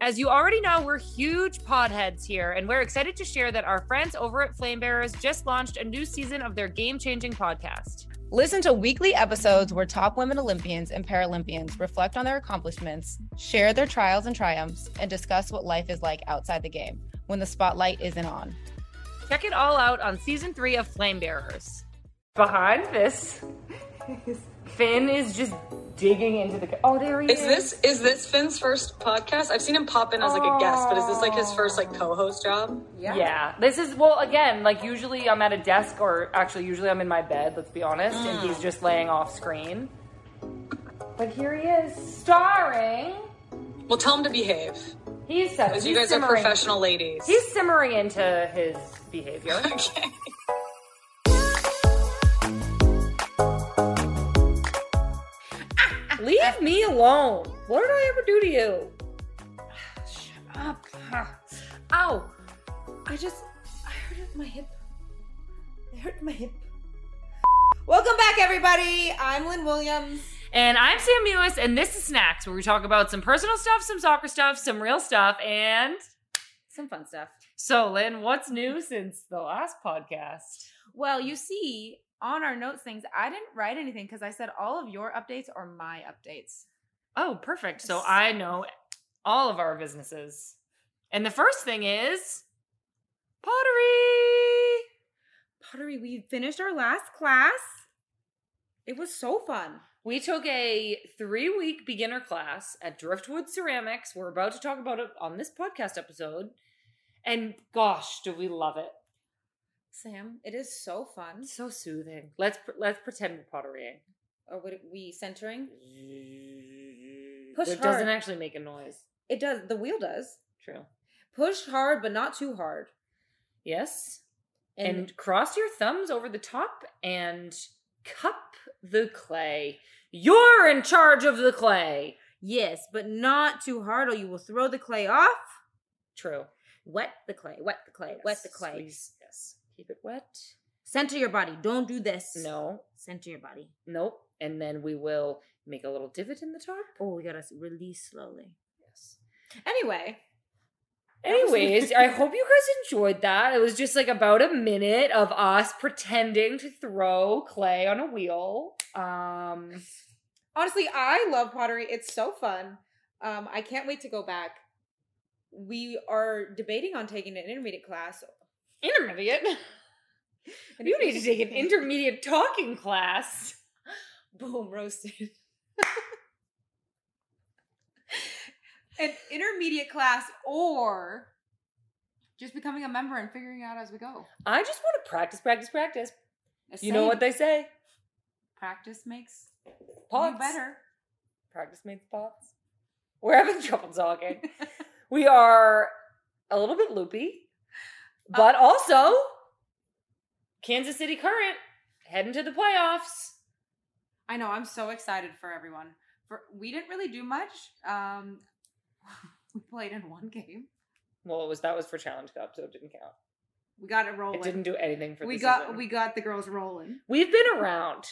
As you already know, we're huge podheads here, and we're excited to share that our friends over at Flamebearers just launched a new season of their game changing podcast. Listen to weekly episodes where top women Olympians and Paralympians reflect on their accomplishments, share their trials and triumphs, and discuss what life is like outside the game when the spotlight isn't on. Check it all out on season three of Flamebearers. Behind this, Finn is just digging into the. Oh, there he Is Is this is this Finn's first podcast? I've seen him pop in as like a guest, but is this like his first like co-host job? Yeah. Yeah. This is, well, again, like usually I'm at a desk, or actually, usually I'm in my bed, let's be honest, and he's just laying off screen. But here he is, starring. Well, tell him to behave, He's, because you he's guys are simmering- professional ladies. He's simmering into his behavior. okay. Leave me alone. What did I ever do to you? Shut up. Ow. I just, I hurt my hip. I hurt my hip. Welcome back, everybody. I'm Lynn Williams. And I'm Sam Mewis, and this is Snacks, where we talk about some personal stuff, some soccer stuff, some real stuff, and Some fun stuff. so, Lynn, what's new since the last podcast? Well, you see, on our notes things, I didn't write anything because I said all of your updates are my updates. Oh, perfect. So I know all of our businesses. And the first thing is pottery. Pottery, we finished our last class. It was so fun. We took a three week beginner class at Driftwood Ceramics. We're about to talk about it on this podcast episode. And gosh, do we love it. Sam, it is so fun. So soothing. Let's pr- let's pretend we're potterying. Or what we centering? Push it doesn't actually make a noise. It does. The wheel does. True. Push hard, but not too hard. Yes. And, and cross your thumbs over the top and cup the clay. You're in charge of the clay. yes, but not too hard, or you will throw the clay off. True. Wet the clay. Wet the clay. Wet the Yes, clay. Squeeze. Yes. Keep it wet. Center your body. Don't do this. No. Center your body. Nope. And then we will make a little divot in the top. Oh, we gotta release slowly. Yes. Anyway, Anyways, I hope you guys enjoyed that. It was just like about a minute of us pretending to throw clay on a wheel. Um honestly, I love pottery. It's so fun. Um, I can't wait to go back. We are debating on taking an intermediate class. Intermediate. You need to take an intermediate talking class. Boom, roasted. an intermediate class or just becoming a member and figuring it out as we go. I just want to practice, practice, practice. The You know what they say? practice makes Pots. you better. Practice makes pots. We're having trouble talking. we are a little bit loopy, but also Kansas City Current heading to the playoffs. I know. I'm so excited for everyone. For we didn't really do much. Um, we played in one game. Well, it was that was for Challenge Cup, so it didn't count. We got it rolling. It didn't do anything for we the got season. we got the girls rolling. We've been around.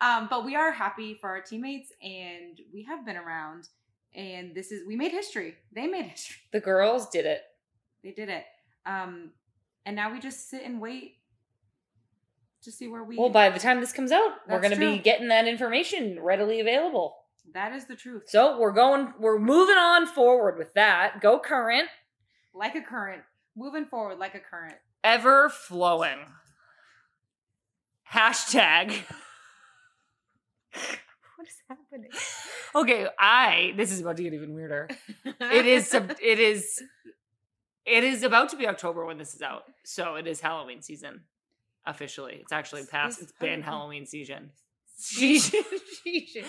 Um, but we are happy for our teammates, and we have been around. And this is we made history. They made history. The girls did it. They did it. Um, and now we just sit and wait to see where we. Well, by the time this comes out, we're going to be getting that information readily available. that is the truth. So we're going, we're moving on forward with that. Go current, Like a current, moving forward like a current. ever flowing. Hashtag. What is happening? Okay, I. This is about to get even weirder. It is. It is. It is about to be October when this is out, so it is Halloween season officially. It's actually past. It's been Halloween season. Season.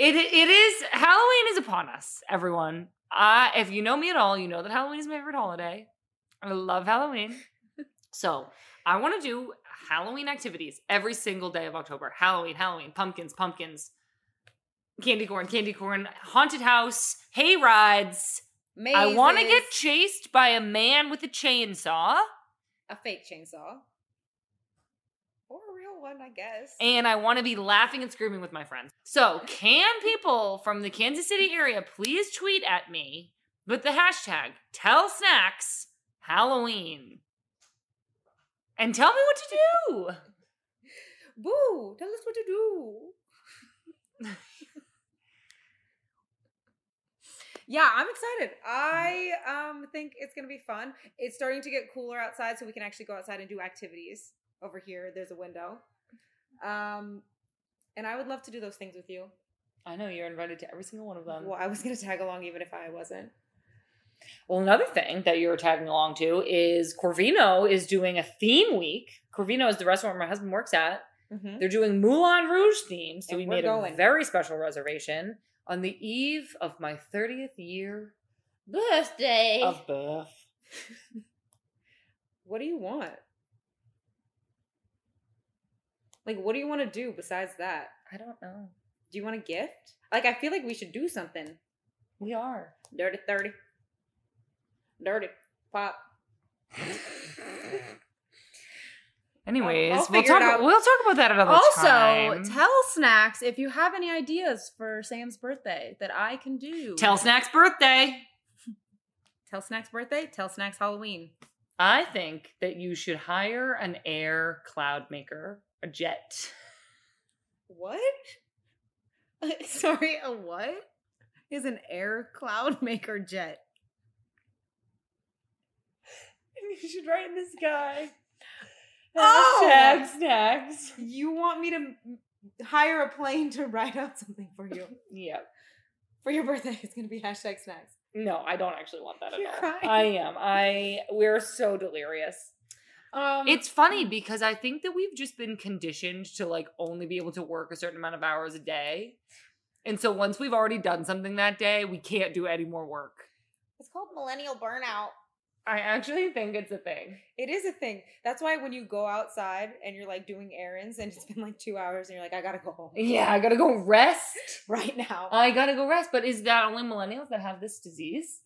It it is Halloween is upon us, everyone. Uh, if you know me at all, you know that Halloween is my favorite holiday. I love Halloween. So I want to do Halloween activities every single day of October. Halloween, Halloween, pumpkins, pumpkins, candy corn, candy corn, haunted house, hay rides. I want to get chased by a man with a chainsaw, a fake chainsaw. Or a real one, I guess. and I want to be laughing and screaming with my friends. So, can people from the Kansas City area please tweet at me with the hashtag tell snacks Halloween. And tell me what to do. Boo! Tell us what to do. yeah, I'm excited. I um think it's gonna be fun. It's starting to get cooler outside, so we can actually go outside and do activities. Over here, there's a window. Um, and I would love to do those things with you. I know you're invited to every single one of them. Well, I was gonna tag along even if I wasn't. Well, another thing that you're tagging along to is Corvino is doing a theme week. Corvino is the restaurant my husband works at. Mm-hmm. They're doing Moulin Rouge theme, so And we made going. a very special reservation on the eve of my 30th year Birthday. of birth. what do you want? Like, what do you want to do besides that? I don't know. Do you want a gift? Like, I feel like we should do something. We are. Dirty 30. Dirty pop. Anyways, I'll we'll talk. out. We'll talk about that another Also, time. Also, tell Snacks if you have any ideas for Sam's birthday that I can do. Tell Snack's birthday. Tell Snacks birthday. Tell Snacks Halloween. I think that you should hire an air cloud maker, a jet. What? Sorry, a what? Is an air cloud maker jet? You should write in the sky. Oh! Hashtag snacks. You want me to hire a plane to write out something for you Yeah. for your birthday? It's gonna be hashtag snacks. No, I don't actually want that at You're all. crying. I am. I we're so delirious. Um, It's funny because I think that we've just been conditioned to like only be able to work a certain amount of hours a day. And so once we've already done something that day, we can't do any more work. it's called millennial burnout. I actually think it's a thing. It is a thing. That's why when you go outside and you're like doing errands and it's been like two hours and you're like, I gotta go home Yeah, I gotta go rest. right now. I gotta go rest. But is that only millennials that have this disease?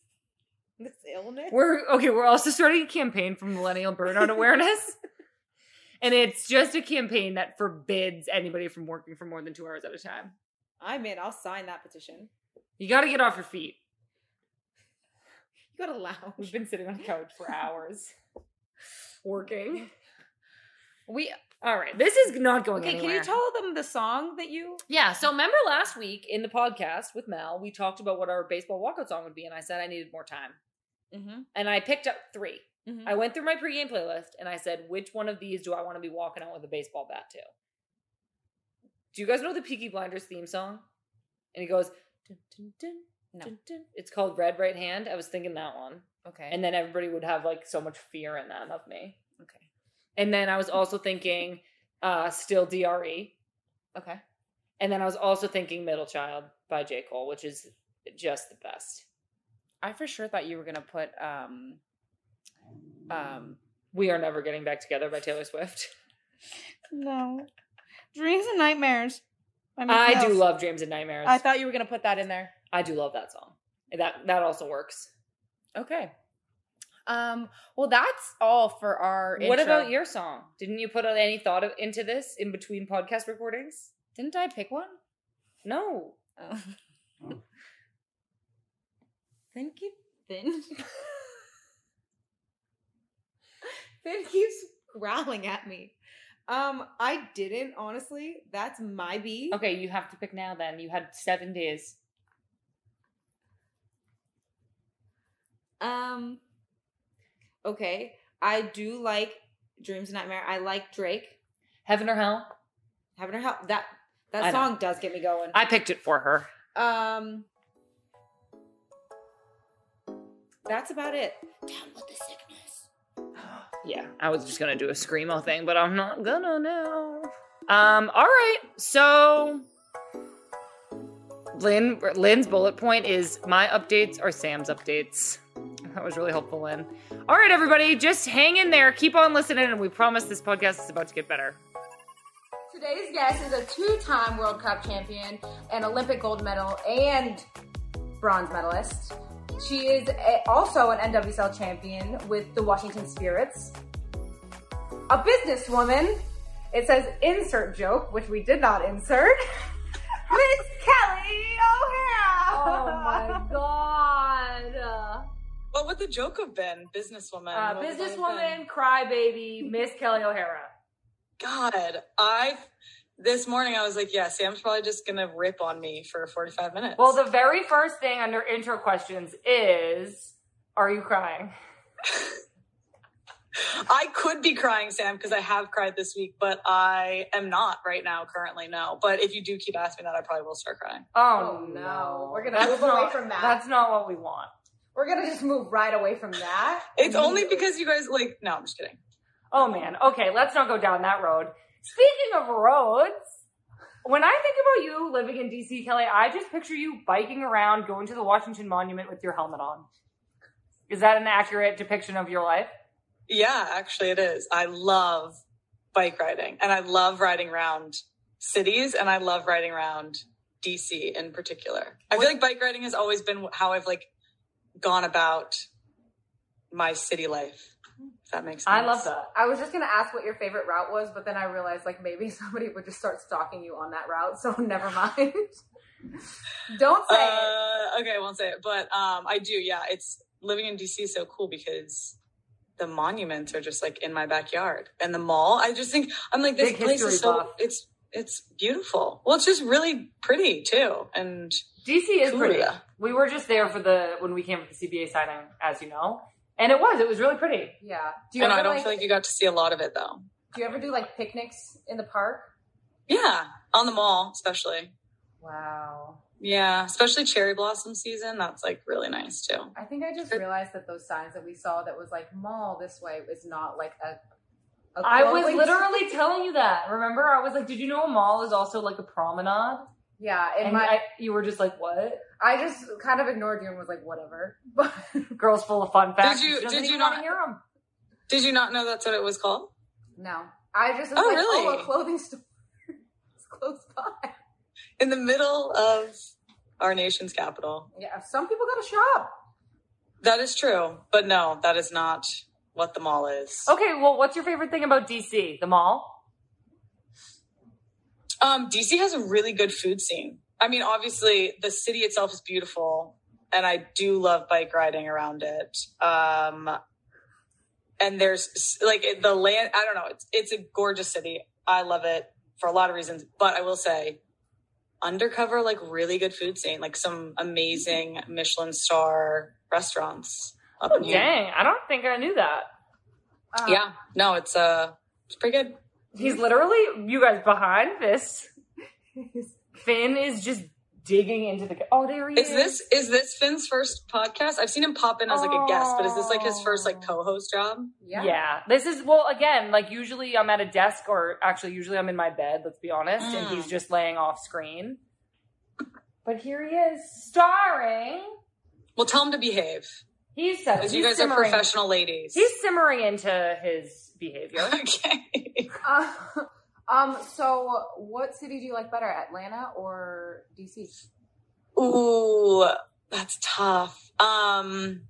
this illness. We're okay. We're also starting a campaign for millennial burnout awareness, and it's just a campaign that forbids anybody from working for more than two hours at a time. I'm in. I'll sign that petition. You got to get off your feet. You got a lounge. We've been sitting on the couch for hours working. We All right, this is not going okay. anywhere. Can you tell them the song that you? Yeah. So remember last week in the podcast with Mel, we talked about what our baseball walkout song would be, and I said I needed more time, Mm-hmm. and I picked up 3 Mhm. I went through my pregame playlist and I said, which one of these do I want to be walking out with a baseball bat to? Do you guys know the Peaky Blinders theme song? And he goes, dun, dun, dun, No. dun, dun. it's called Red Right Hand. I was thinking that one. Okay. And then everybody would have like so much fear in them of me. okay. And then I was also thinking, uh, Still DRE. Okay. And then I was also thinking Middle Child by J. Cole, which is just the best. I for sure thought you were gonna put um um We Are Never Getting Back Together by Taylor Swift. no dreams and nightmares. I do love Dreams and Nightmares. I thought you were gonna put that in there. I do love that song. That that also works. Okay. Um. Well, that's all for our. What intro. about your song? Didn't you put any thought of, into this in between podcast recordings? Didn't I pick one? No. Oh. Finn keep Finn. Finn keeps growling at me. Um, I didn't honestly. That's my beat. Okay, you have to pick now. Then you had seven days. Um. Okay, I do like Dreams and Nightmare. I like Drake. Heaven or Hell. Having her help that I that know. song does get me going. I picked it for her. um. That's about it. Down with the sickness. Yeah, I was just gonna do a screamo thing, but I'm not gonna now. Um. All right. So, Lynn, Lynn's bullet point is my updates are Sam's updates. That was really helpful, Lynn. All right, everybody, just hang in there, keep on listening, and we promise this podcast is about to get better. Today's guest is a two-time World Cup champion, an Olympic gold medal, and bronze medalist. She is a, also an NWSL champion with the Washington Spirits. A businesswoman. It says insert joke, which we did not insert. Miss Kelley O'Hara. Oh my god. Would the joke have been? Businesswoman. Uh, What would that have been? businesswoman, crybaby, Miss Kelley O'Hara. God, I this morning I was like, yeah, Sam's probably just gonna rip on me for 45 minutes. Well, the very first thing under intro questions is Are you crying? I could be crying, Sam, because I have cried this week, but I am not right now, currently, no. But if you do keep asking me that, I probably will start crying. Oh, Oh, no. no. We're gonna That's move away from that. That's not what we want. We're gonna just move right away from that. It's only because you guys like no, I'm just kidding. Oh man. Okay, let's not go down that road. Speaking of roads, when I think about you living in DC, Kelley, I just picture you biking around, going to the Washington Monument with your helmet on. Is that an accurate depiction of your life? Yeah, actually it is. I love bike riding and I love riding around cities and I love riding around DC in particular. I feel like bike riding has always been how I've like gone about my city life. If that makes sense. I love that. I was just gonna ask what your favorite route was, but then I realized like maybe somebody would just start stalking you on that route, so never mind. Don't say it. Uh, okay, I won't say it, but um, I do. Yeah, it's living in DC is so cool because the monuments are just like in my backyard, and the mall. I just think I'm like this Big place is so buff. it's it's beautiful. Well, it's just really pretty too, and DC is Cool, pretty. yeah. We were just there for the when we came for the CBA signing, as you know, and it was. It was really pretty. Yeah. Do you and ever I don't like, feel like you got to see a lot of it though. do you ever do like picnics in the park? Yeah, on the mall, especially. Wow. Yeah, especially cherry blossom season. That's like really nice too. I think I just realized that those signs that we saw that was like mall this way is not like a. a I was literally telling you that. Remember, I was like, "Did you know a mall is also like a promenade?" yeah. And my, I, you were just like, "What?" I just kind of ignored you and was like, whatever. But Girls full of fun facts. you- She did you not- hear them? Did you not know that's what it was called? no, I just was Oh, like, really? oh, a clothing store. it's close by. In the middle of our nation's capital. Yeah, some people got to shop. That is true, but no, that is not what the mall is. Okay, well, what's your favorite thing about DC? The mall? Um, DC has a really good food scene. I mean, obviously, the city itself is beautiful, and I do love bike riding around it. Um, and there's like the land. I don't know. It's it's a gorgeous city. I love it for a lot of reasons. But I will say, undercover like really good food scene, like some amazing Michelin star restaurants Oh, in here. dang, I don't think I knew that. Um, Yeah, no, it's uh, it's pretty good. He's literally, you guys behind this. Finn is just digging into the. Oh, there he is. Is this is this Finn's first podcast? I've seen him pop in as like a guest, but is this like his first like co-host job? Yeah. Yeah. This is, well, again, like usually I'm at a desk or actually usually I'm in my bed, let's be honest, and Mm. he's just laying off screen. But here he is, starring. Well, tell him to behave, He's set. because He's you guys simmering, are professional ladies. He's simmering into his behavior. okay. Uh, um. So, what city do you like better, Atlanta or DC? Ooh, that's tough. Um,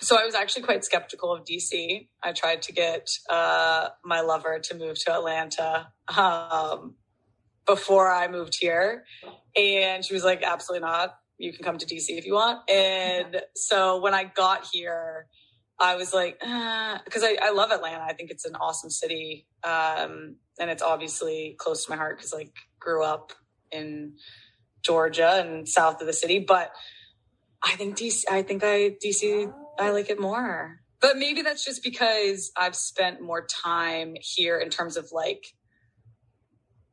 so I was actually quite skeptical of DC. I tried to get uh, my lover to move to Atlanta um, before I moved here, and she was like, "Absolutely not. You can come to DC if you want." And so when I got here, I was like, because I, I love Atlanta. I think it's an awesome city, um, and it's obviously close to my heart because like grew up in Georgia and south of the city. But I think DC. I think I DC. I like it more. But maybe that's just because I've spent more time here in terms of Like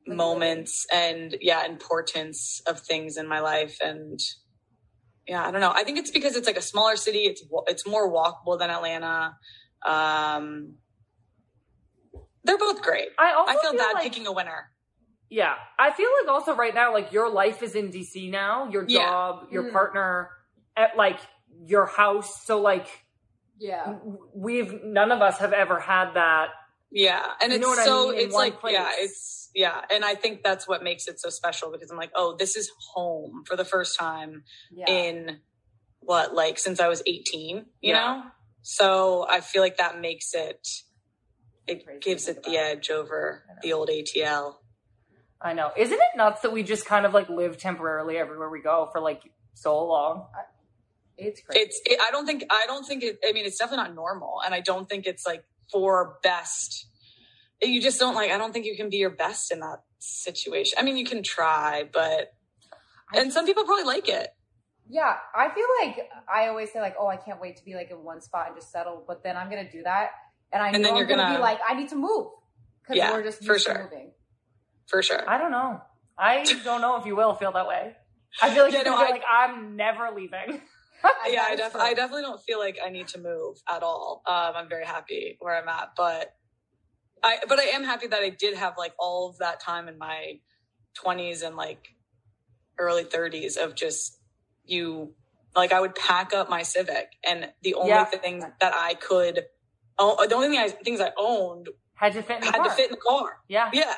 moments and yeah, importance of things in my life and yeah, I don't know. I think it's because it's like a smaller city. It's it's more walkable than Atlanta. Um, they're both great. I also I feel, bad like, picking a winner. Yeah, I feel like also right now, like your life is in DC now. Your Yeah. job, your Mhm. partner, at like your house. So like Yeah. we've none of us have ever had that. Yeah, and You it's know what I so mean? It's one like yeah, place. It's yeah, and I think that's what makes it so special because I'm like, oh, this is home for the first time Yeah. in what like since I was 18, you Yeah. know. So I feel like that makes it it gives it the about. edge over the old ATL. I know, isn't it nuts that we just kind of like live temporarily everywhere we go for like so long? It's crazy. it's it, i don't think i don't think it i mean it's definitely not normal and i don't think it's like for best you just don't like i don't think you can be your best in that situation i mean you can try but and some people probably like it Yeah, I feel like I always say like, oh, I can't wait to be like in one spot and just settle. But then I'm gonna do that, and I And know then I'm you're gonna, gonna- be like, I need to move because Yeah, we're just for sure. moving. for sure I don't know. I don't know if you will feel that way. I feel like Yeah, you're no, I- like, I'm never leaving. yeah, I, def- I definitely don't feel like I need to move at all. Um, I'm very happy where I'm at, but I, but I am happy that I did have like all of that time in my 20s and like early 30s of just you, like I would pack up my Civic, and the only Yeah. thing that I could, oh, the only thing I, things I owned Had to fit in the had car. to fit in the car. Yeah. Yeah.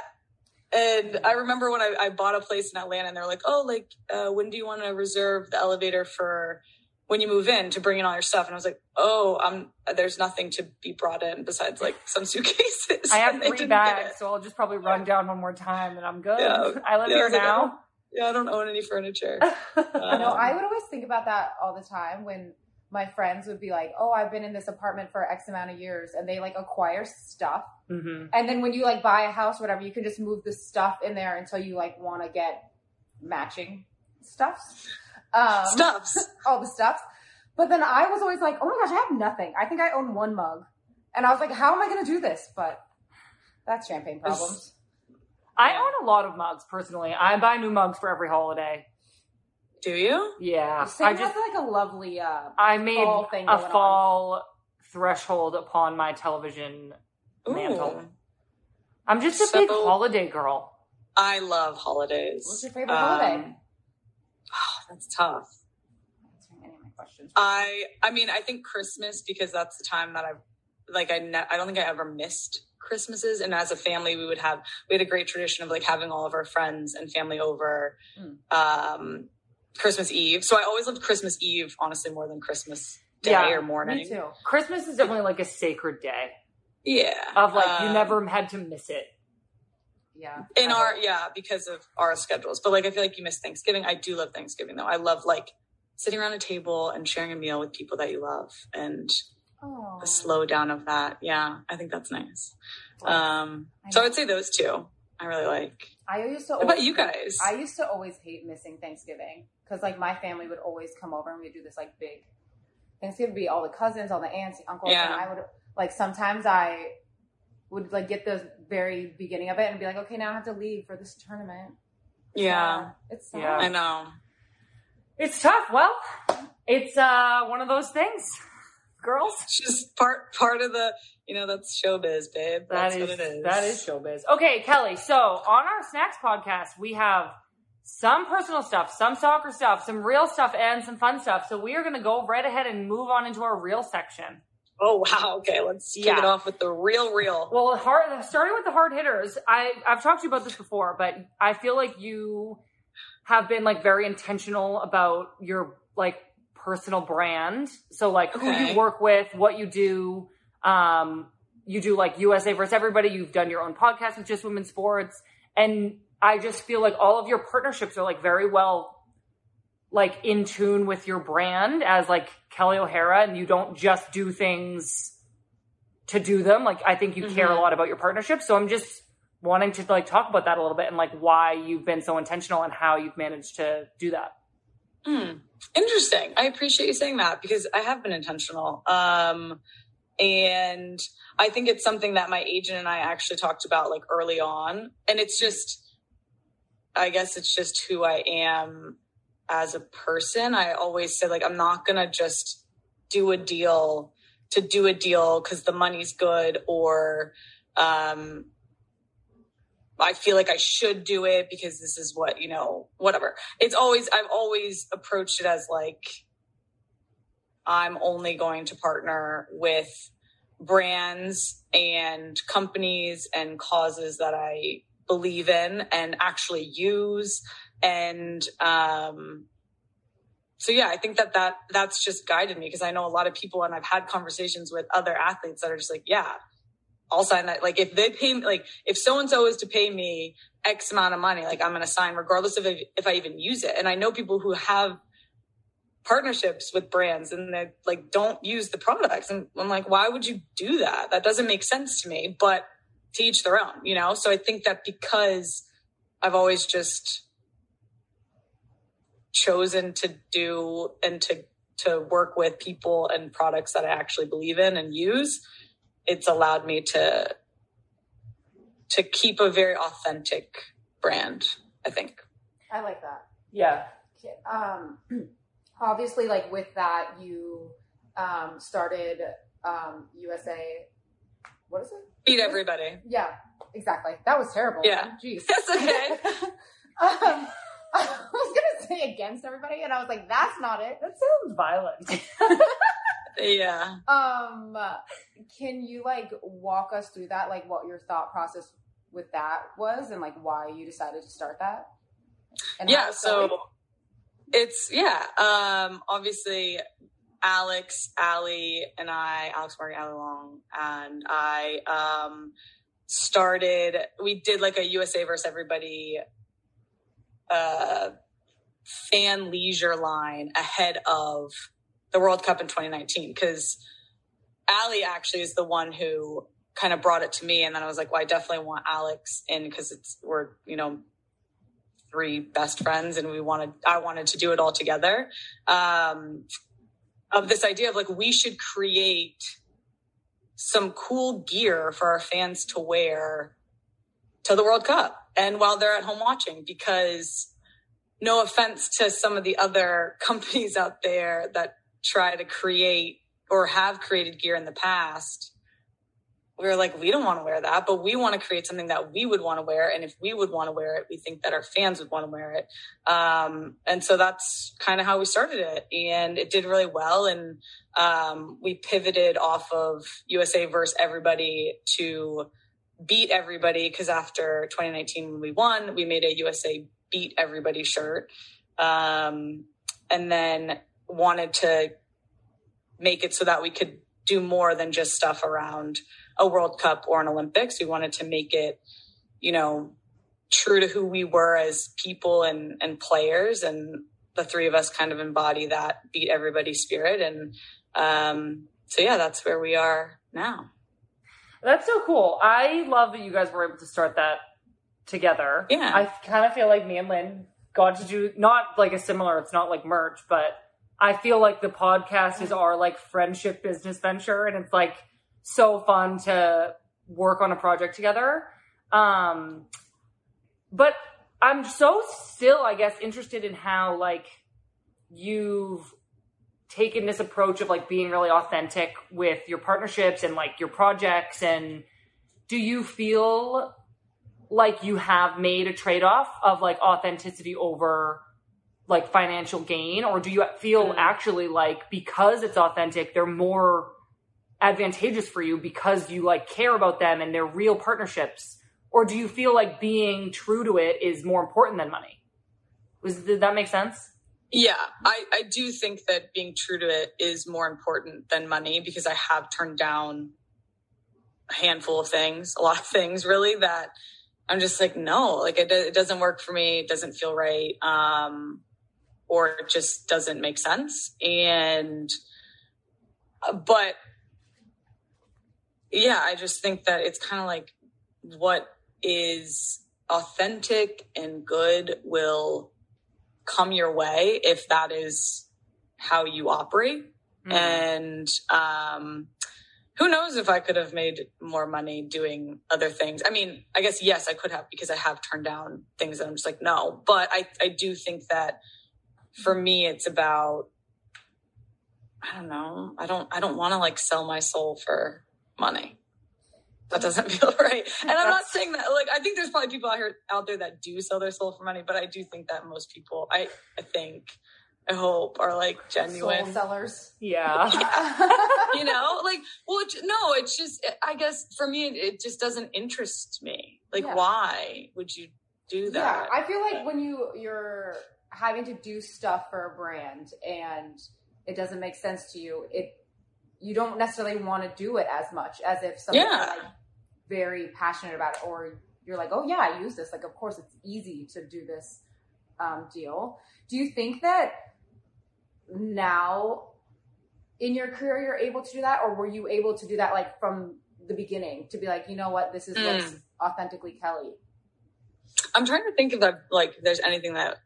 And I remember when I, I bought a place in Atlanta and they're like, oh, like, uh, when do you want to reserve the elevator for when you move in to bring in all your stuff? And I was like, oh, I'm, there's nothing to be brought in besides like some suitcases. I have three bags, so I'll just probably run down one more time and I'm good. Yeah. I live Yeah, here I now. don't- Yeah, I don't own any furniture. No, Um, I would always think about that all the time when my friends would be like, "Oh, I've been in this apartment for X amount of years," and they like acquire stuff, hmm and then when you like buy a house, or whatever, you can just move the stuff in there until you like want to get matching stuffs, um, Stuffs. all the stuff. But then I was always like, "Oh my gosh, I have nothing. I think I own one mug," and I was like, "How am I going to do this?" But that's champagne problems. I Yeah. own a lot of mugs personally. I buy new mugs for every holiday. Do you? Yeah. Sam I just has like a lovely. uh I made fall thing a going on. fall threshold upon my television mantle. I'm just a big holiday girl. I love holidays. What's your favorite holiday? That's tough. Answering any of my questions. I I mean I think Christmas because that's the time that I've like I ne- I don't think I ever missed Christmases and as a family we would have we had a great tradition of like having all of our friends and family over Mm. um Christmas Eve. So I always loved Christmas Eve honestly more than Christmas day Yeah, or morning. Me too. Christmas is definitely like a sacred day Yeah. of like you Um, never had to miss it. Yeah. in our yeah because of our schedules but like i feel like you miss thanksgiving i do love thanksgiving though i love like sitting around a table and sharing a meal with people that you love and Oh. the slow down of that yeah i think that's nice Well, um I so i'd say those two i really like I used to. what about always- you guys I used to always hate missing Thanksgiving because like my family would always come over and we'd do this like big Thanksgiving would be all the cousins, all the aunts, the uncles, Yeah. and I would like sometimes I would like get the very beginning of it and be like, okay, now I have to leave for this tournament. yeah it's sad. Yeah. i know It's tough. Well, it's uh one of those things, girls. it's just part part of the you know that's showbiz babe That that's is, what it is that is showbiz. Okay, Kelley. So on our snacks podcast, we have some personal stuff, some soccer stuff, some real stuff, and some fun stuff. So we are going to go right ahead and move on into our real section. Oh wow okay let's kick Yeah. it off with the real real Well, hard, starting with the hard hitters, I I've talked to you about this before, but I feel like you have been like very intentional about your like personal brand. So like who you work with, what you do. Um, you do like USA versus everybody. You've done your own podcast with just women's sports, and I just feel like all of your partnerships are like very well like in tune with your brand as like Kelley O'Hara, and you don't just do things to do them. Like I think you care a Mhm. lot about your partnership. So I'm just wanting to like talk about that a little bit and like why you've been so intentional and how you've managed to do that. Hmm. Interesting. I appreciate you saying that because I have been intentional. Um, and I think it's something that my agent and I actually talked about like early on. And it's just, I guess it's just who I am as a person. I always say, like, I'm not going to just do a deal to do a deal because the money's good or, um, I feel like I should do it because this is what, you know, whatever. It's always, I've always approached it as like, I'm only going to partner with brands and companies and causes that I believe in and actually use. And, um, so yeah, I think that that that's just guided me because I know a lot of people and I've had conversations with other athletes that are just like, yeah, I'll sign that. Like if they pay, like if so and so is to pay me X amount of money, like I'm going to sign regardless of if, if I even use it. And I know people who have partnerships with brands and they like don't use the products and i'm like why would you do that that doesn't make sense to me but to each their own you know so i think that because i've always just chosen to do and to to work with people and products that i actually believe in and use it's allowed me to to keep a very authentic brand i think I like that. Yeah. um, obviously, like with that, you um, started um, USA. What is it? beat everybody Yeah, exactly. That was terrible. Yeah. Jeez. That's okay. um, I was gonna say against everybody, and I was like, "That's not it." That sounds violent. yeah Um, can you like walk us through that, like what your thought process with that was, and like why you decided to start that? And yeah so going? it's yeah um obviously alex ali and i alex Morgan, ali long and i um started we did like a usa versus everybody uh fan leisure line ahead of the world cup in 2019 because ali actually is the one who kind of brought it to me and then i was like well i definitely want alex in because it's we're you know three best friends and we wanted i wanted to do it all together. Um of this idea of like we should create some cool gear for our fans to wear to the world cup and while they're at home watching because no offense to some of the other companies out there that try to create or have created gear in the past we were like, we don't want to wear that, but we want to create something that we would want to wear. And if we would want to wear it, we think that our fans would want to wear it. Um, and so that's kind of how we started it. And it did really well. And um, we pivoted off of USA versus everybody to beat everybody because after 2019, when we won, we made a USA beat everybody shirt. Um, and then wanted to make it so that we could do more than just stuff around a World Cup or an Olympics. We wanted to make it, you know, true to who we were as people and, and players. And the three of us kind of embody that beat everybody spirit. And um, so, yeah, that's where we are now. That's so cool. I love that you guys were able to start that together. Yeah. I kind of feel like me and Lynn got to do not like a similar, it's not like merch, but I feel like the podcast is our like friendship business venture and it's like so fun to work on a project together. Um but I'm so still, I guess, interested in how like you've taken this approach of like being really authentic with your partnerships and like your projects and do you feel like you have made a trade-off of like authenticity over like financial gain? Or do you feel Mm. actually like because it's authentic they're more advantageous for you because you like care about them and they're real partnerships? Or do you feel like being true to it is more important than money? Was did that make sense Yeah, I, I do think that being true to it is more important than money because I have turned down a handful of things, a lot of things really that I'm just like, no, like it, it doesn't work for me. It doesn't feel right. Um, or it just doesn't make sense. And, uh, but yeah, I just think that it's kind of like what is authentic and good will come your way if that is how you operate. Mm. And um, who knows if I could have made more money doing other things. I mean, I guess yes, I could have because I have turned down things that I'm just like no. But I I do think that for me, it's about I don't know. I don't I don't want to like sell my soul for money. That doesn't feel right. And I'm not saying that like I think there's probably people out here out there that do sell their soul for money, but I do think that most people I I think I hope are like genuine. Soul sellers. yeah you know, like well it, no, it's just I guess for me it, it just doesn't interest me. Like Yeah. why would you do Yeah, that? I feel like when you you're having to do stuff for a brand and it doesn't make sense to you, it you don't necessarily want to do it as much as if something Yeah. like very passionate about it, or you're like, oh yeah, I use this. Like, of course, it's easy to do this um, deal. Do you think that now in your career you're able to do that, or were you able to do that like from the beginning to be like, you know what, this is what's Mm. authentically Kelley? I'm trying to think if that like if there's anything that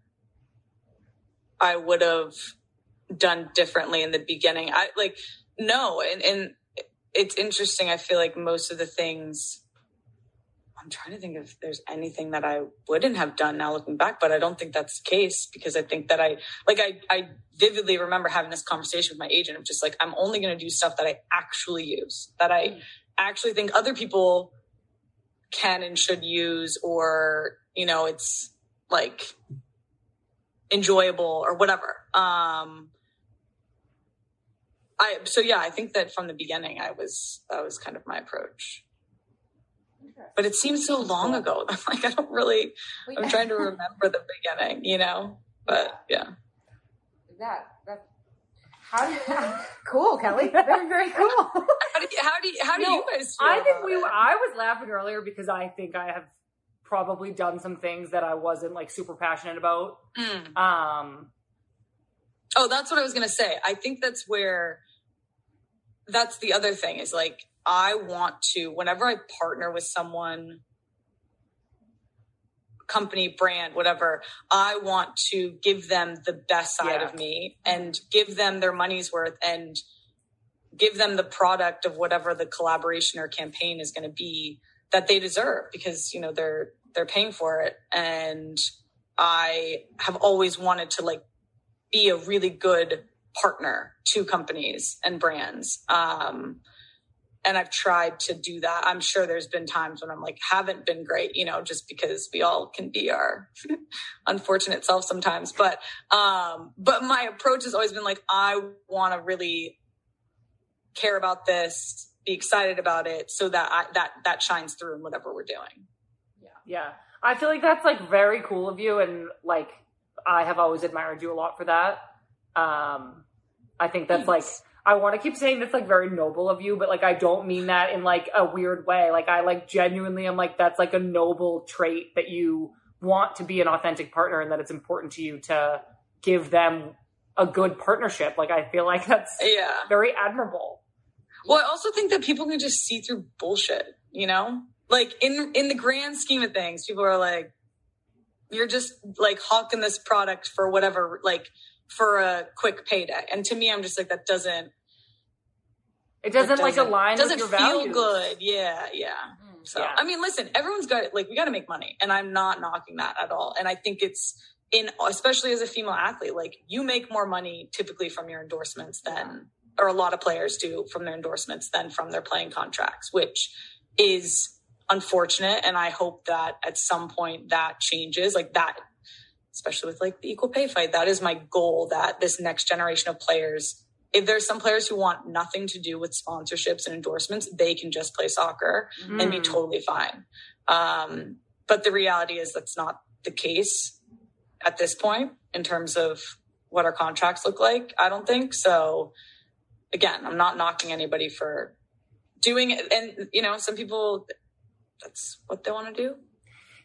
I would have done differently in the beginning. I like no, and and it's interesting. I feel like most of the things I'm trying to think if there's anything that I wouldn't have done now looking back, but I don't think that's the case because I think that I like I I vividly remember having this conversation with my agent of just like I'm only going to do stuff that I actually use, that I actually think other people can and should use or you know it's like enjoyable or whatever um i so yeah i think that from the beginning i was that was kind of my approach but it seems so long ago i'm like i don't really i'm trying to remember the beginning you know but yeah that that how do you, cool kelley very very cool how do you how do you, how do No, you guys feel I think we. it? I was laughing earlier because I think I have probably done some things that I wasn't like super passionate about. Mm. Um, Oh, that's what I was going to say. I think that's where that's the other thing is like I want to whenever I partner with someone company brand whatever I want to give them the best side Yeah. of me and give them their money's worth and give them the product of whatever the collaboration or campaign is going to be that they deserve because you know they're they're paying for it and I have always wanted to like be a really good partner to companies and brands. Um, and I've tried to do that. I'm sure there's been times when I'm like, haven't been great, you know, just because we all can be our unfortunate self sometimes. But, um, but my approach has always been like, I want to really care about this, be excited about it so that I, that, that shines through in whatever we're doing. yeah, Yeah. I feel like that's like very cool of you, and like I have always admired you a lot for that. Um, I think that's like I want to keep saying that's like very noble of you, but like I don't mean that in like a weird way. Like I like genuinely am like that's like a noble trait that you want to be an authentic partner and that it's important to you to give them a good partnership. Like I feel like that's Yeah. very admirable. Well, I also think that people can just see through bullshit, you know? Like in in the grand scheme of things, people are like, you're just like hawking this product for whatever, like for a quick payday. And to me, I'm just like, that doesn't It doesn't, like doesn't- align doesn't with your feel values. good. Yeah, yeah. Mm, so Yeah. I mean, listen, everyone's got like we got to make money, and I'm not knocking that at all. And I think it's in especially as a female athlete, like you make more money typically from your endorsements than, or a lot of players do from their endorsements than from their playing contracts, which is unfortunate. And I hope that at some point that changes, like that. Especially with like the equal pay fight, that is my goal. That this next generation of players if there's some players who want nothing to do with sponsorships and endorsements, they can just play soccer and be Mm. totally fine. Um, but the reality is that's not the case at this point in terms of what our contracts look like. I don't think so. Again, I'm not knocking anybody for doing it. And, you know, some people, that's what they want to do.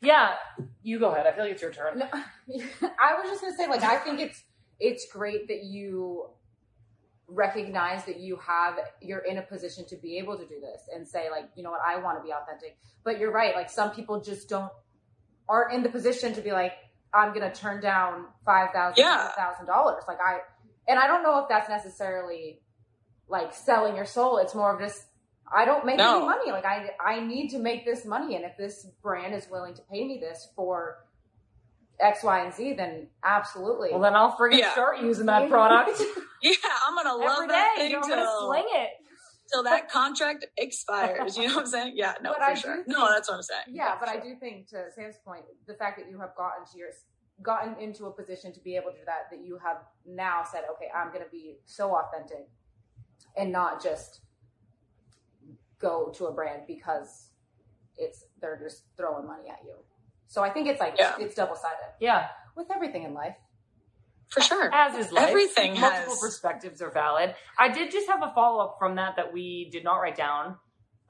Yeah, you go ahead. I feel like it's your turn. No, I was just gonna say, like, I think it's it's great that you recognize that you have you're in a position to be able to do this and say, like, you know what, I want to be authentic. But you're right, like some people just don't aren't in the position to be like, I'm gonna turn down five thousand, Yeah. thousand dollars. Like I and I don't know if that's necessarily like selling your soul. It's more of just I don't make No. any money. Like I I need to make this money, and if this brand is willing to pay me this for X, Y, and Z, then absolutely. Well, then I'll friggin' Yeah. start using that product Yeah, I'm going to love every that day. thing I'm gonna till, sling it. till that contract expires. You know what I'm saying? Yeah, no, But for I sure. think- No, that's what I'm saying. yeah, but I do think to Sam's point, the fact that you have gotten to your gotten into a position to be able to do that, that you have now said, okay, I'm going to be so authentic and not just go to a brand because it's they're just throwing money at you. So I think it's like Yeah. it's double sided Yeah, with everything in life. For sure. as is life. Everything Multiple has- perspectives are valid. I did just have a follow up from that that we did not write down.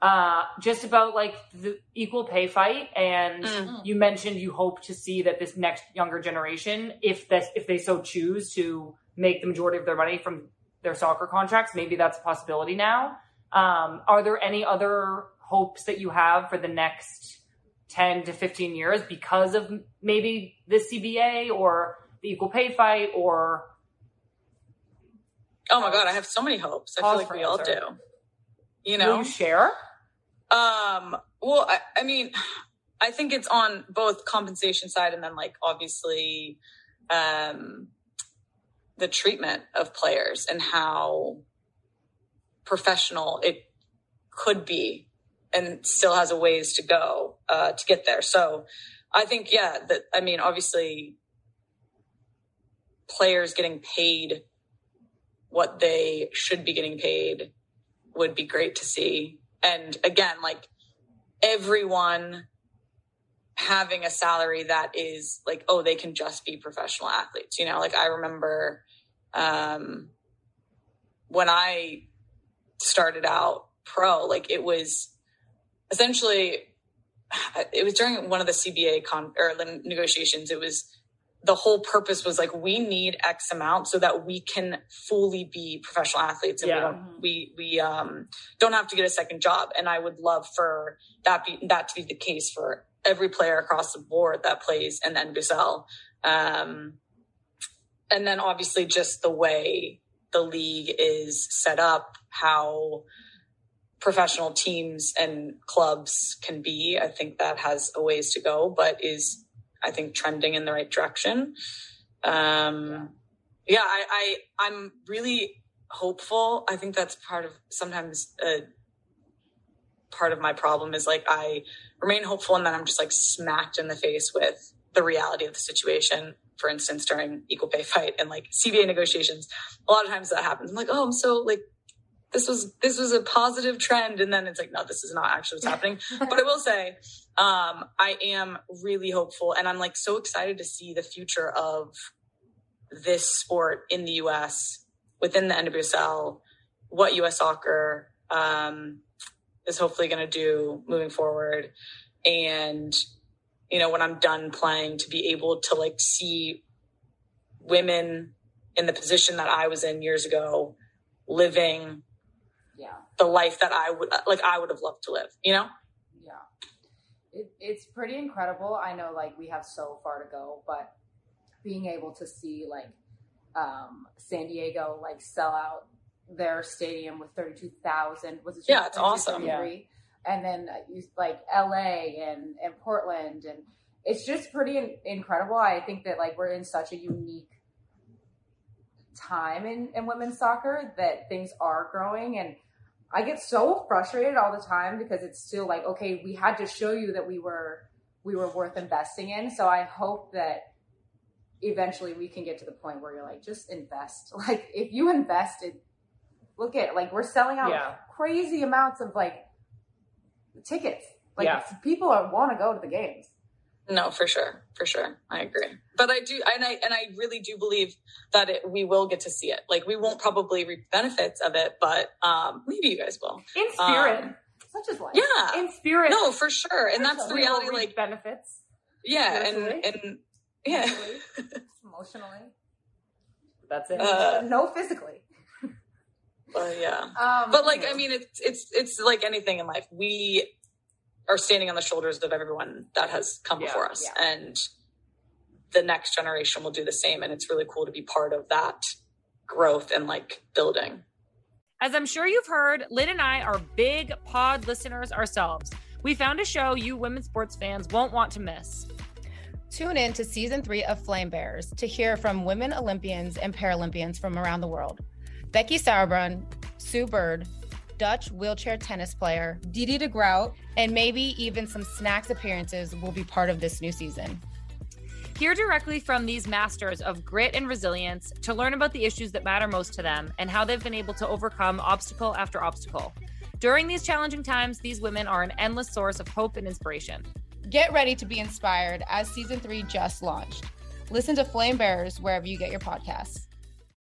Uh, just about like the equal pay fight, and Mm. you mentioned you hope to see that this next younger generation, if this if they so choose to make the majority of their money from their soccer contracts. Maybe that's a possibility now. Um, are there any other hopes that you have for the next 10 to 15 years because of maybe the CBA or the equal pay fight or Oh my god, I have so many hopes. I feel like we all do. You know? you share? Um, well, I, I mean, I think it's on both compensation side and then like obviously um the treatment of players and how professional it could be and still has a ways to go uh to get there. So I think yeah, that I mean obviously players getting paid what they should be getting paid would be great to see. And again, like everyone having a salary that is like, oh, they can just be professional athletes. You know, like I remember um, when I started out pro, like it was essentially, it was during one of the CBA con or negotiations. It was the whole purpose was like we need X amount so that we can fully be professional athletes and Yeah. we don't we we um don't have to get a second job. And I would love for that be that to be the case for every player across the board that plays in the NWSL. Um and then obviously just the way the league is set up, how professional teams and clubs can be. I think that has a ways to go, but is I think trending in the right direction. Um, yeah, I, I I'm really hopeful. I think that's part of sometimes a part of my problem is like I remain hopeful and then I'm just like smacked in the face with the reality of the situation. For instance, during equal pay fight and like CBA negotiations, a lot of times that happens. I'm like, oh, I'm so like this was this was a positive trend, and then it's like, no, this is not actually what's happening. but I will say, um, I am really hopeful, and I'm like so excited to see the future of this sport in the U.S. within the NWSL, what U.S. soccer um, is hopefully going to do moving forward, and you know when I'm done playing, to be able to like see women in the position that I was in years ago living. The life that I would like I would have loved to live, you know? Yeah. It, it's pretty incredible. I know like we have so far to go, but being able to see like um San Diego like sell out their stadium with 32,000 was it Yeah, it's awesome. 33? And then uh, you like LA and and Portland and it's just pretty in- incredible. I think that like we're in such a unique time in, in women's soccer that things are growing and I get so frustrated all the time because it's still like, okay, we had to show you that we were we were worth investing in. So I hope that eventually we can get to the point where you're like, just invest. Like if you invested, look at like we're selling out Yeah. crazy amounts of like tickets. Like Yeah. people are want to go to the games. No, for sure. For sure. I agree. But I do and I and I really do believe that it, we will get to see it. Like we won't probably reap benefits of it, but um maybe you guys will. In spirit. Um, Such as life. Yeah. in spirit. No, for sure. And that's the reality reap like benefits. yeah, and and yeah. Emotionally. That's it. Uh, no physically. But yeah. Um, but like i mean it's it's it's like anything in life we are standing on the shoulders of everyone that has come Yeah, before us yeah. and the next generation will do the same and it's really cool to be part of that growth and like building As I'm sure you've heard, Lynn and I are big pod listeners ourselves. We found a show you women's sports fans won't want to miss. Tune in to season three of Flame Bearers to hear from women Olympians and Paralympians from around the world. Becky Sauerbrunn, Sue Bird, Dutch wheelchair tennis player, Diede de Groot, and maybe even some snacks appearances will be part of this new season. Hear directly from these masters of grit and resilience to learn about the issues that matter most to them and how they've been able to overcome obstacle after obstacle. During these challenging times, these women are an endless source of hope and inspiration. Get ready to be inspired as season three just launched. Listen to Flame Bearers wherever you get your podcasts.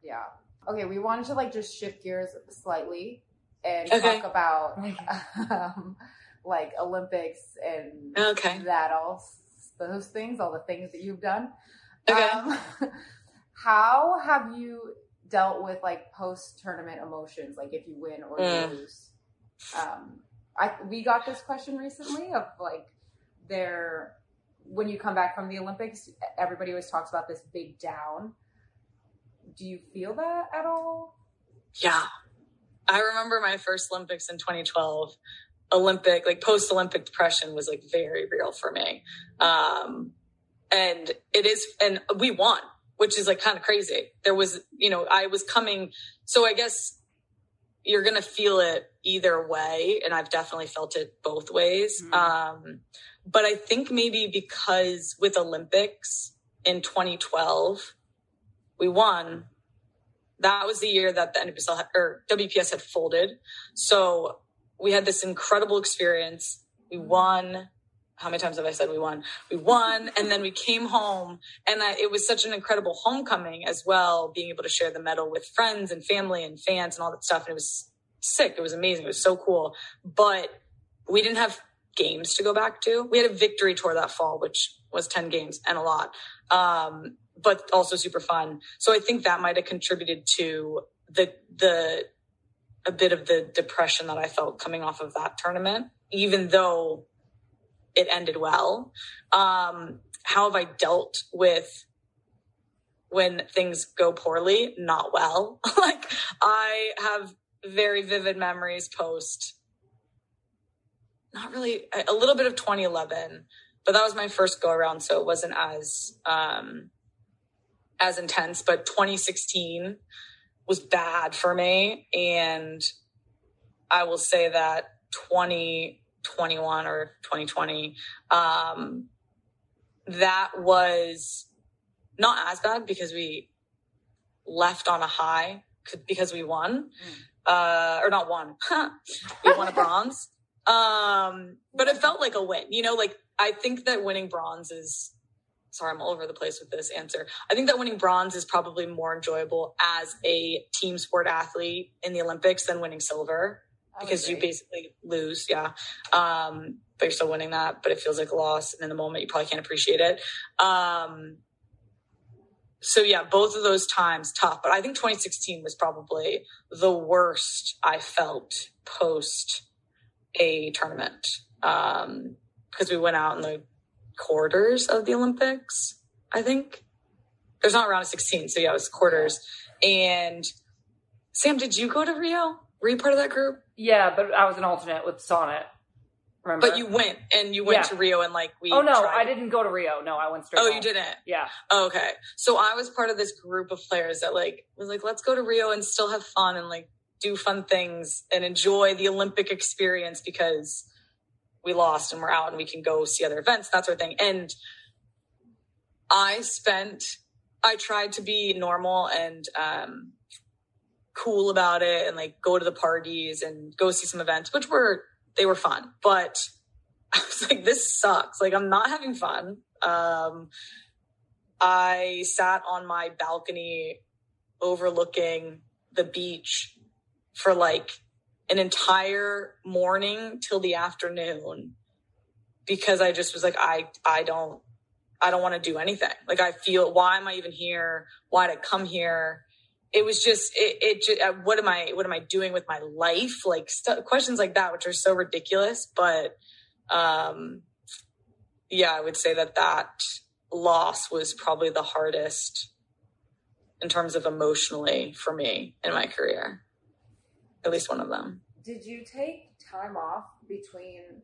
Yeah. Okay, we wanted to like just shift gears slightly and Okay. talk about um, like Olympics and Okay. that all those things, all the things that you've done. Okay. Um, how have you dealt with like post tournament emotions, like if you win or Mm. you lose. Um, I we got this question recently of like their when you come back from the Olympics, everybody always talks about this big down. Do you feel that at all? Yeah. I remember my first Olympics in 2012. Olympic, like post Olympic depression was like very real for me. Um, and it is, and we won, which is like kind of crazy. There was, you know, I was coming, so I guess you're going to feel it either way. And I've definitely felt it both ways. Mhm. Um, but I think maybe because with Olympics in 2012, we won. That was the year that the NWSL had, or WPS had folded. So we had this incredible experience. We won. How many times have I said we won? We won, and then we came home, and I, it was such an incredible homecoming as well. Being able to share the medal with friends and family and fans and all that stuff, and it was sick. It was amazing. It was so cool. But we didn't have games to go back to. We had a victory tour that fall, which was 10 games and a lot. Um, but also super fun. So I think that might have contributed to the, the, a bit of the depression that I felt coming off of that tournament, even though it ended well. Um, how have I dealt with when things go poorly? Not well. like I have very vivid memories post not really a little bit of 2011 but that was my first go around so it wasn't as um as intense but 2016 was bad for me. And i will say that 2021 or 2020 um that was not as bad because we left on a high because we won. Uh or not won. We won a bronze. Um but it felt like a win you know like i think that winning bronze is sorry i'm all over the place with this answer. I think that winning bronze is probably more enjoyable as a team sport athlete in the olympics than winning silver because you basically lose yeah. Um but you're still winning that but it feels like a loss and in the moment you probably can't appreciate it. Um so yeah both of those times tough but i think 2016 was probably the worst i felt post a tournament um because we went out in the quarters of the olympics i think there's not a round of 16 so yeah it was quarters and sam did you go to rio were you part of that group Yeah, but I was an alternate with Sonnett. Remember? But you went and you went Yeah. to Rio and like we. Oh no, tried- I didn't go to Rio. No, I went straight. Oh, home. you didn't. Yeah. Oh, okay, so I was part of this group of players that like was like, let's go to Rio and still have fun and like do fun things and enjoy the Olympic experience because we lost and we're out and we can go see other events, that sort of thing. And I spent, I tried to be normal and um, cool about it and like go to the parties and go see some events, which were, they were fun. But I was like, this sucks. Like, I'm not having fun. Um, I sat on my balcony overlooking the beach for like an entire morning till the afternoon because I just was like, I, I don't, I don't want to do anything. Like, I feel, why am I even here? Why did I come here? It was just, it, it just, uh, what am I, what am I doing with my life? Like, st- questions like that, which are so ridiculous. But, um, yeah, I would say that that loss was probably the hardest in terms of emotionally for me in my career. At least one of them. Did you take time off between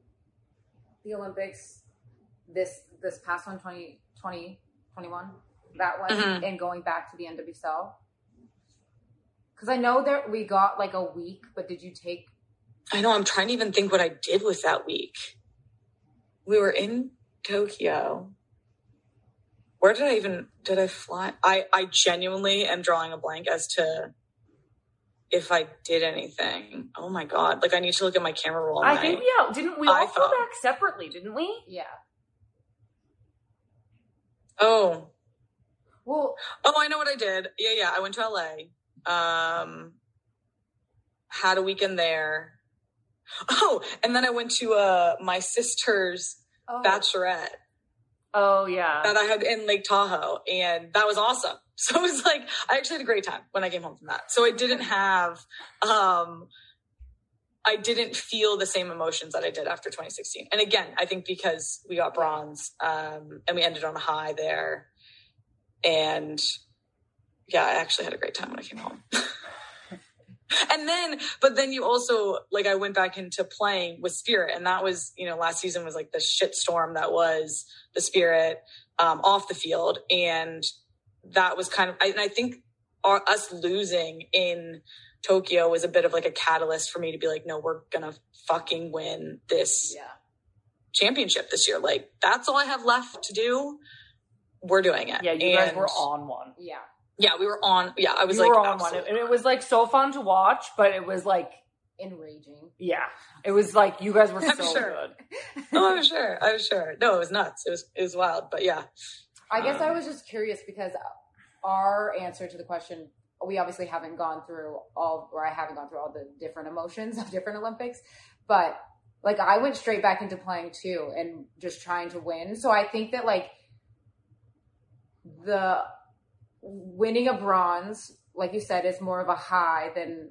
the Olympics this this past one 20, 20 21, that one Mhm. and going back to the NWSL? Because I know that we got like a week, but did you take? I know I'm trying to even think what I did with that week. We were in Tokyo. Where did I even did I fly? I I genuinely am drawing a blank as to if I did anything. Oh my god! Like I need to look at my camera roll. I my- think yeah. Didn't we all flew iPhone. back separately? Didn't we? Yeah. Oh, Well, Oh, I know what I did. Yeah, yeah. I went to LA. Um had a weekend there. Oh, and then I went to uh my sister's oh, bachelorette. Oh yeah. that I had in Lake Tahoe, and that was awesome. So it was like I actually had a great time when I came home from that. So I didn't have, um, I didn't feel the same emotions that I did after 2016. And again, I think because we got bronze, um, and we ended on a high there, and yeah, I actually had a great time when I came home. and then, but then you also like I went back into playing with Spirit, and that was you know last season was like the shit storm that was the Spirit um, off the field, and that was kind of I, and I think our, us losing in Tokyo was a bit of like a catalyst for me to be like, no, we're gonna fucking win this Yeah. championship this year. Like that's all I have left to do. We're doing it. Yeah, you guys were on one. Yeah. Yeah, we were on. Yeah, I was you like, were on one, absolutely. and it was like so fun to watch. But it was like, Enraging. yeah, it was like you guys were I'm so sure. good. oh, I'm sure. I'm sure. No, it was nuts. It was it was wild. But yeah, I guess I Um, was just curious because our answer to the question, we obviously haven't gone through all, or I haven't gone through all the different emotions of different Olympics, but like I went straight back into playing too and just trying to win. So I think that like the winning a bronze, like you said, is more of a high than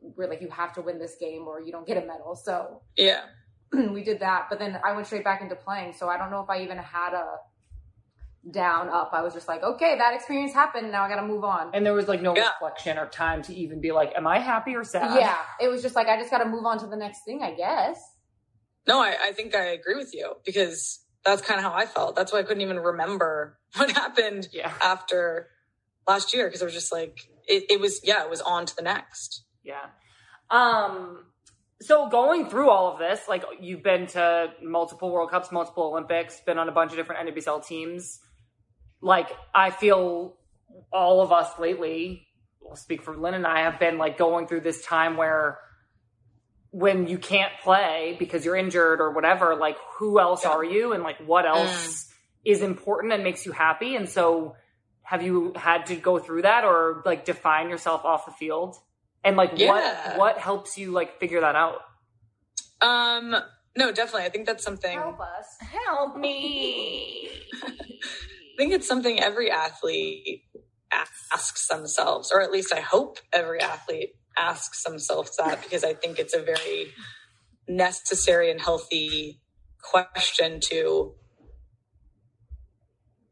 where like you have to win this game or you don't get a medal. So yeah. we did that, but then I went straight back into playing. So I don't know if I even had a down up. I was just like, okay, that experience happened. Now I got to move on. And there was like no Yeah. reflection or time to even be like, "Am I happy or sad?" yeah, it was just like I just got to move on to the next thing, I guess. No, I, I think I agree with you because that's kind of how I felt. That's why I couldn't even remember what happened yeah, after last year because it was just like, it, it was yeah, it was on to the next. yeah. Um. So going through all of this, like you've been to multiple World Cups, multiple Olympics, been on a bunch of different NWSL teams. Like I feel all of us lately, I'll speak for Lynn and I, have been like going through this time where when you can't play because you're injured or whatever, like who else Yeah. are you and like what else is important and makes you happy? And so have you had to go through that or like define yourself off the field? And like Yeah. what what helps you like figure that out? Um, no, definitely. I think that's something. Help us. Help me. I think it's something every athlete asks themselves, or at least I hope every athlete asks themselves that because I think it's a very necessary and healthy question to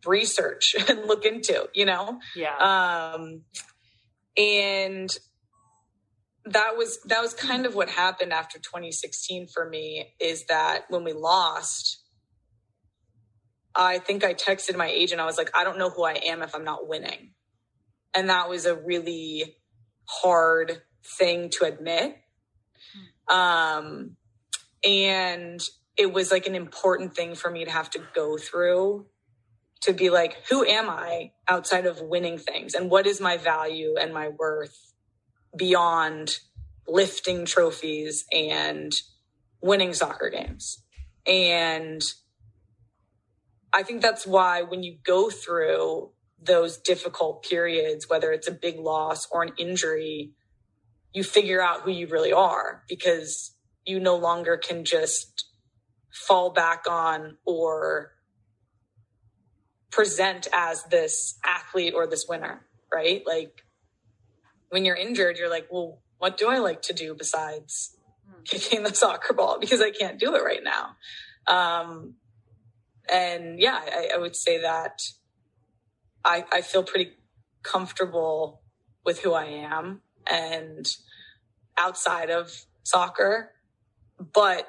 research and look into, you know? yeah. um and that was that was kind of what happened after 2016 for me is that when we lost i think i texted my agent i was like i don't know who i am if i'm not winning and that was a really hard thing to admit um and it was like an important thing for me to have to go through to be like, who am I outside of winning things? And what is my value and my worth beyond lifting trophies and winning soccer games? And I think that's why when you go through those difficult periods, whether it's a big loss or an injury, you figure out who you really are because you no longer can just fall back on or present as this athlete or this winner, right? Like when you're injured, you're like, well, what do I like to do besides kicking the soccer ball? Because I can't do it right now. Um, and yeah, I, I would say that I, I feel pretty comfortable with who I am and outside of soccer. But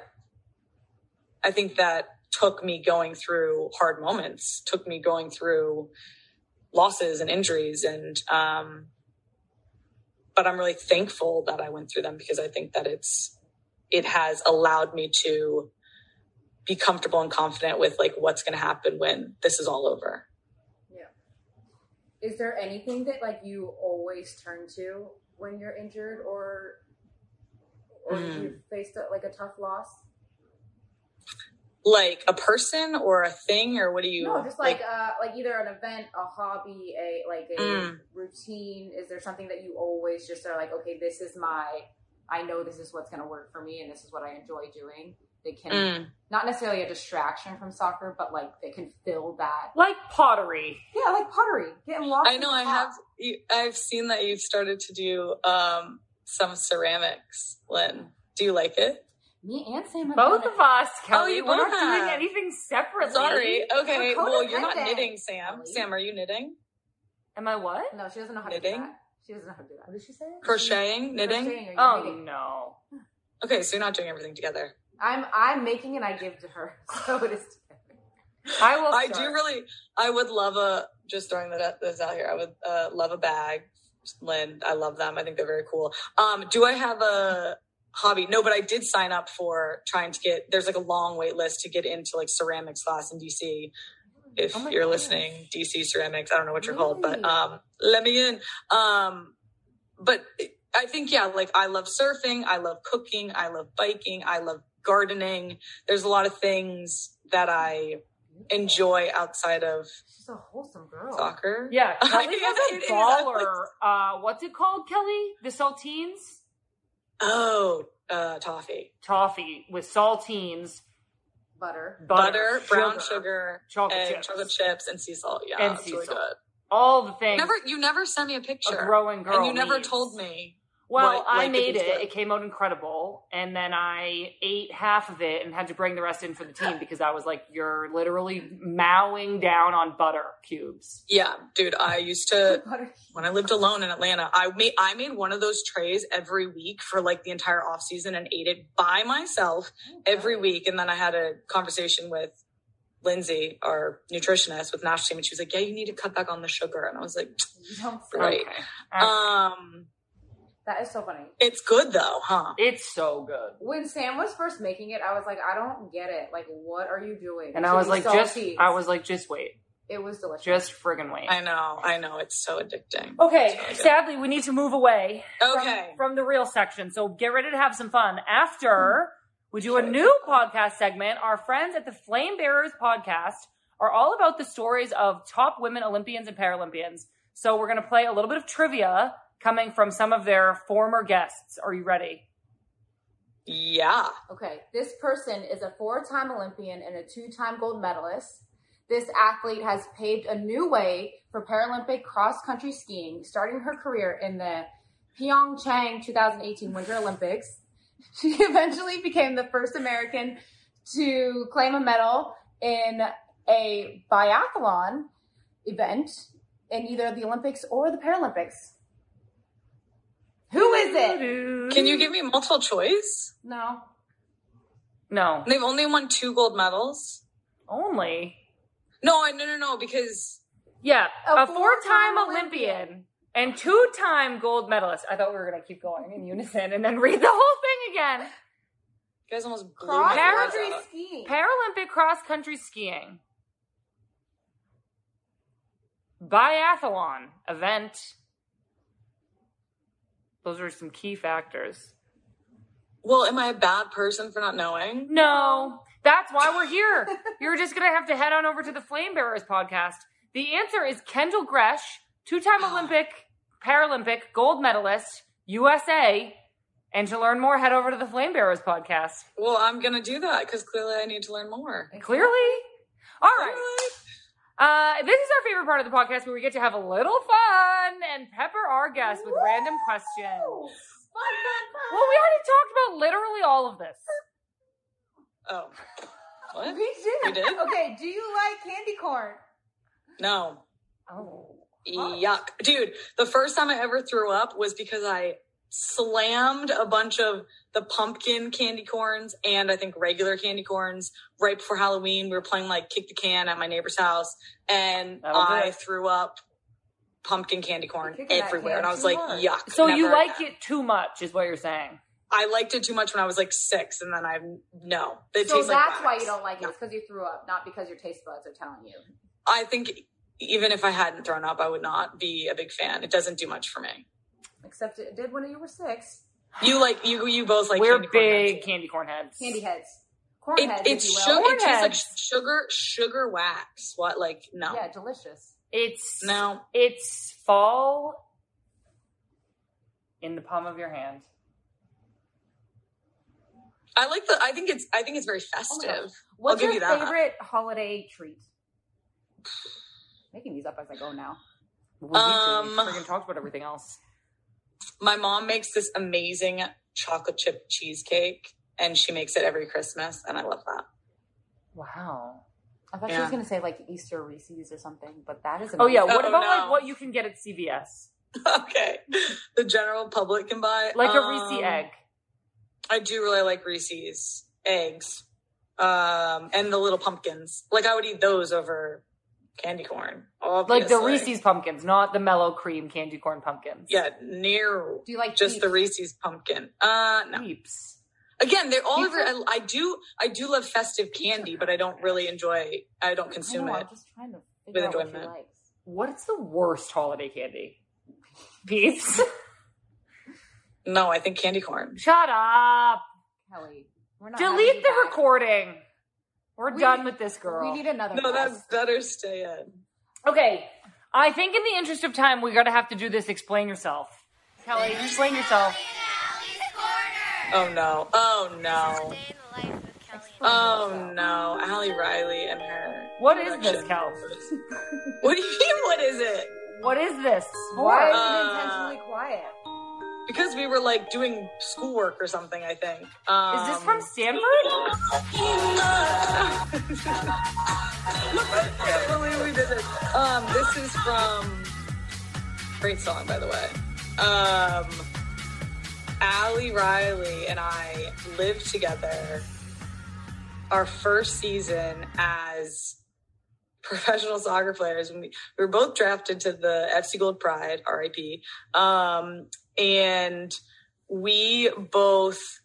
I think that took me going through hard moments, took me going through losses and injuries. And, um, but I'm really thankful that I went through them because I think that it's, it has allowed me to be comfortable and confident with like what's going to happen when this is all over. Yeah. Is there anything that like you always turn to when you're injured or or Mm. you faced a, like a tough loss? Like a person or a thing, or what do you? no, just like, uh like either an event, a hobby, a like a Mm. routine. Is there something that you always just are like, okay, this is my I know this is what's gonna work for me and this is what I enjoy doing they can Mm. not necessarily a distraction from soccer, but like they can fill that. Like pottery. Yeah, like pottery, getting lost. I know the I pot. have. you- I've seen that you've started to do um, some ceramics. Lynn, do you like it? Me and Sam. Both of us, Kelley. Oh, you We're not both doing anything separately. Sorry. Okay. Well, you're not knitting, Sam. Kelley. Sam, are you knitting? Am I what? No, she doesn't know how Knitting? to do that. She doesn't know how to do that. What did she say? Crocheting, knitting. Crocheting Oh knitting? no. Okay, so you're not doing everything together. I'm I'm making and I give to her, so it is. I will. I do really. I would love a. Just throwing that this out here. I would uh, love a bag. Lynn, I love them. I think they're very cool. Um, do I have a hobby? No, but I did sign up for trying to get. There's like a long wait list to get into like ceramics class in DC. If Oh you're listening, DC ceramics. I don't know what you're called, but um, let me in. Um, but I think yeah, like I love surfing. I love cooking. I love biking. I love gardening. There's a lot of things that I enjoy outside of She's a wholesome girl. soccer. Yeah, Kelley was a baller. Uh, what's it called, Kelley? The saltines Oh, uh, toffee, toffee with saltines, Butter. butter, butter, brown sugar, chocolate and chips, chocolate chips, and sea salt. Yeah, And sea really salt. good. all the things. Never, you never sent me a picture. a picture, growing girl. and you never needs. told me. Well, what, I like, if made it. good. It came out incredible, and then I ate half of it and had to bring the rest in for the team because I was like, "You're literally mowing down on butter cubes." Yeah, dude, I used to when I lived alone in Atlanta. I made I made one of those trays every week for like the entire off season and ate it by myself every week. And then I had a conversation with Lindsay, our nutritionist, with Nash team, and she was like, "Yeah, you need to cut back on the sugar." And I was like, You Right. Okay. "Um, That is so funny. it's good though, huh?" it's so good. When Sam was first making it, I was like, I don't get it. Like, what are you doing? And I was like, just, salty. I was like, just wait, It was delicious. just friggin' wait. I know, I know, it's so addicting. Okay, really sadly, we need to move away from- Okay. from, the real section. So get ready to have some fun. After we do a new podcast segment, our friends at the Flame Bearers podcast are all about the stories of top women Olympians and Paralympians. So we're going to play a little bit of trivia coming from some of their former guests. Are you ready? Yeah. Okay, this person is a four time Olympian and a two time gold medalist. This athlete has paved a new way for Paralympic cross country skiing, starting her career in the Pyeongchang 2018 Winter Olympics. She eventually became the first American to claim a medal in a biathlon event in either the Olympics or the Paralympics. Who is it? Can you give me multiple choice? No. No. They've only won two gold medals. Only. No, no, no, no, because Yeah, A a, four-time four-time Olympian. Olympian and two-time gold medalist. I thought we were going to keep going in unison and then read the whole thing again. you guys almost blew Cross country skiing. Paralympic cross-country skiing. Biathlon event. Those are some key factors. Well, am I a bad person for not knowing? No, that's why we're here. You're just going to have to head on over to the Flame Bearers podcast. The answer is Kendall Gretsch, two time Olympic, Paralympic gold medalist, USA. And to learn more, head over to the Flame Bearers podcast. Well, I'm gonna do that because clearly I need to learn more. Clearly. All right. Uh, this is our favorite part of the podcast where we get to have a little fun and pepper our guests with random questions. Fun, fun, fun. Well, we already talked about literally all of this. Oh, what? We did. We did? Okay, do you like candy corn? No. Oh. Yuck. Dude, the first time I ever threw up was because I slammed a bunch of the pumpkin candy corns and I think regular candy corns right before Halloween. We were playing like kick the can at my neighbor's house and That'll I threw up pumpkin candy corn You're kicking that everywhere. can And I was like, hard. yuck. So you never like again. it too much, is what you're saying. I liked it too much when I was like six and then I, no. It so tastes that's like why you don't like it. No. It's because you threw up, not because your taste buds are telling you. I think even if I hadn't thrown up, I would not be a big fan. It doesn't do much for me. Except it did when you were six. You like you you both like we're candy corn big heads. candy corn heads. Candy heads. Corn It, heads, it's if you sugar. will. It tastes like sugar, sugar wax. What? Like no, Yeah, delicious. It's no. It's fall in the palm of your hand. I like the. I think it's. I think it's very Oh my festive. gosh. What's give your you that. favorite holiday treat? Making these up as I go now. We need to. Um, we freaking talked about everything else. My mom makes this amazing chocolate chip cheesecake, and she makes it every Christmas, and I love that. Wow. I thought she was going to say like Easter Reese's or something, but that is Oh yeah. What Oh, about no. like what you can get at CVS? okay, the general public can buy Like a Um, Reese egg. I do really like Reese's eggs, um, and the little pumpkins. Like I would eat those over candy corn. Like the. Reese's pumpkins, not the mellow cream candy corn pumpkins. Yeah, near Do you like just the Reese's pumpkin. Uh, no. Peeps. Again, they're all over. I, I do, I do love festive candy, but I don't really enjoy. I don't I consume know, it. I'm just trying to figure out what she enjoyment. likes. What's the worst holiday candy? Peeps. No, I think candy corn. Shut up. Kelley, we're not Delete the back. recording. We're We- done with this girl. We need another. No, guest. that's better. Stay in. okay. I think in the interest of time, we gotta have to do this. Explain yourself. Kelley, explain yourself. Oh no! Oh no! Oh no! Ali Riley and her. What is this, production. Kel? What do you mean? What is it? What is this? Why is Uh, it intentionally quiet? Because we were like doing schoolwork or something. I think. Um, Is this from Stanford? I can't believe we did this. Um, this is from. Great song, by the way. Um, Ali Riley and I lived together our first season as professional soccer players. We, we were both drafted to the FC Gold Pride, RIP. Um, and we both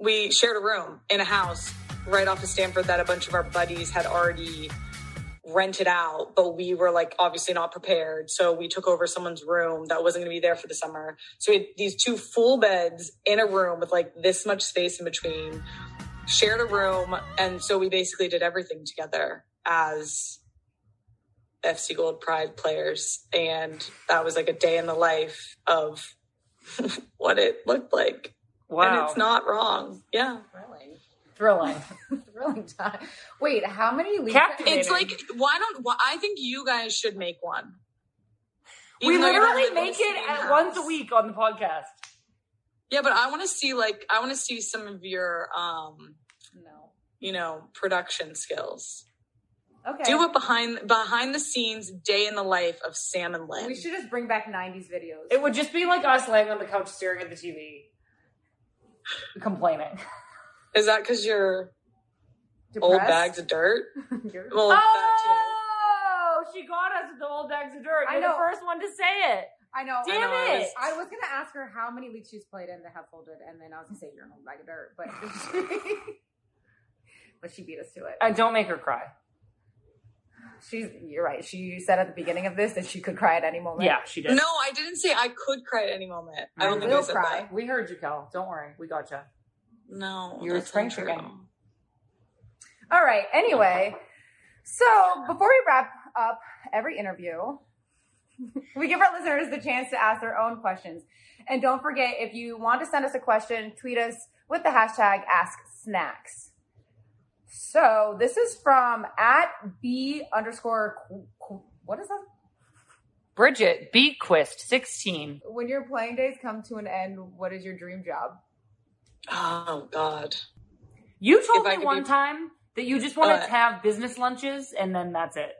we shared a room in a house right off of Stanford that a bunch of our buddies had already rented out, but we were like obviously not prepared. So we took over someone's room that wasn't going to be there for the summer. So we had these two full beds in a room with like this much space in between, shared a room. And so we basically did everything together as FC Gold Pride players. And that was like a day in the life of what it looked like. Wow. And it's not wrong. Yeah. Thrilling. thrilling. Thrilling time. Wait, how many leagues? It's like, why don't, why, I think you guys should make one. we Even though you're literally make it at once a week on the podcast. Yeah, but I want to see, like, I want to see some of your, um, no. you know, production skills. Okay. Do it behind, behind the scenes, day in the life of Sam and Lynn. We should just bring back '90s videos. It would just be like us laying on the couch staring at the TV, complaining. Is that because you're old bags of dirt? You're- Well, that Oh, she got us with the old bags of dirt. I You're know. the first one to say it. I know. Damn I know, I it! was- I was gonna ask her how many leagues she's played in the Heffel did, and then I was gonna say you're an old bag of dirt, but but she beat us to it. Uh, don't make her cry. She's you're right. She said at the beginning of this that she could cry at any moment. Yeah, she did. No, I didn't say I could cry at any moment. I I don't think will I said cry. that. We heard you, Kel. Don't worry. We got you. No, You're a that's spring chicken. All right. Anyway, so before we wrap up every interview, we give our listeners the chance to ask their own questions. And don't forget, if you want to send us a question, tweet us with the hashtag AskSnacks. So this is from at B underscore, qu- qu- what is that? Bridget Bequist, 16. When your playing days come to an end, what is your dream job? Oh God. You told If me one be- time that you just wanted Uh, to have business lunches and then that's it.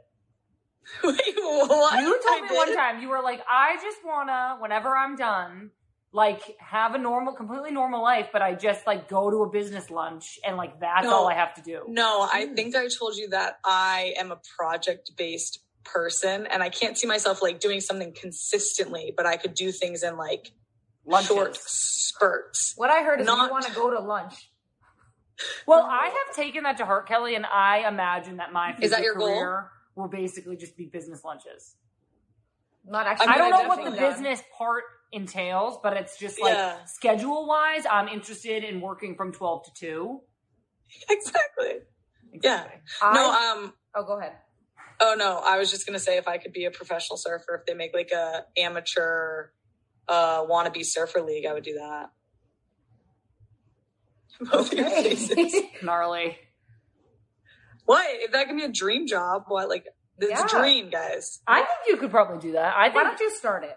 Wait, what? You told I me one time, you were like, I just wanna, whenever I'm done, like have a normal, completely normal life, but I just like go to a business lunch and like that's No. all I have to do. No, I hmm. think I told you that I am a project based person and I can't see myself like doing something consistently, but I could do things in like Lunches. short spurts. What I heard is Not- you want to go to lunch. Well, I have taken that to heart, Kelley, and I imagine that my Is that future your goal? career will basically just be business lunches. Not actually. I'm I don't gonna know what the done. business part entails, but it's just like Yeah. schedule wise, I'm interested in working from 12 to 2. Exactly. Yeah. I, No, um, oh, go ahead. oh no, I was just gonna say if I could be a professional surfer, if they make like a amateur uh wannabe surfer league, I would do that. Both of your faces. Gnarly. What? If that can be a dream job, what? Like, this Yeah. dream, guys. I think you could probably do that. I Why don't you start it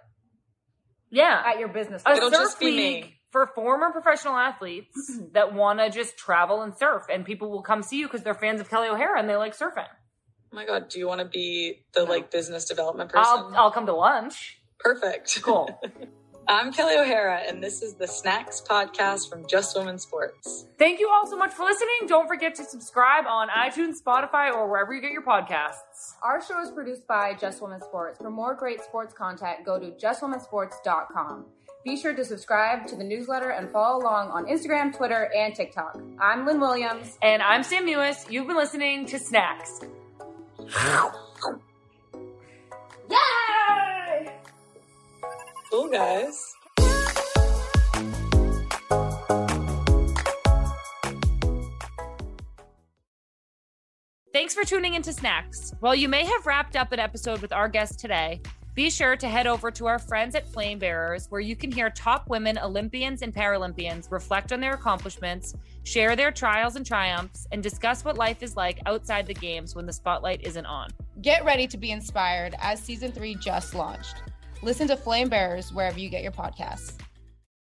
yeah. at your business? a It'll surf just be league me. for former professional athletes that want to just travel and surf, and people will come see you because they're fans of Kelley O'Hara and they like surfing. Oh my god, do you want to be the like business development person? I'll I'll come to lunch. Perfect. Cool. I'm Kelley O'Hara, and this is the Snacks Podcast from Just Women Sports. Thank you all so much for listening. Don't forget to subscribe on iTunes, Spotify, or wherever you get your podcasts. Our show is produced by Just Women Sports. For more great sports content, go to justwomensports.com. Be sure to subscribe to the newsletter and follow along on Instagram, Twitter, and TikTok. I'm Lynn Williams. And I'm Sam Mewis. You've been listening to Snacks. Yay! Cool, guys. Thanks for tuning into Snacks. While you may have wrapped up an episode with our guest today, be sure to head over to our friends at Flame Bearers, where you can hear top women Olympians and Paralympians reflect on their accomplishments, share their trials and triumphs, and discuss what life is like outside the games when the spotlight isn't on. Get ready to be inspired as season three just launched. Listen to Flame Bearers wherever you get your podcasts.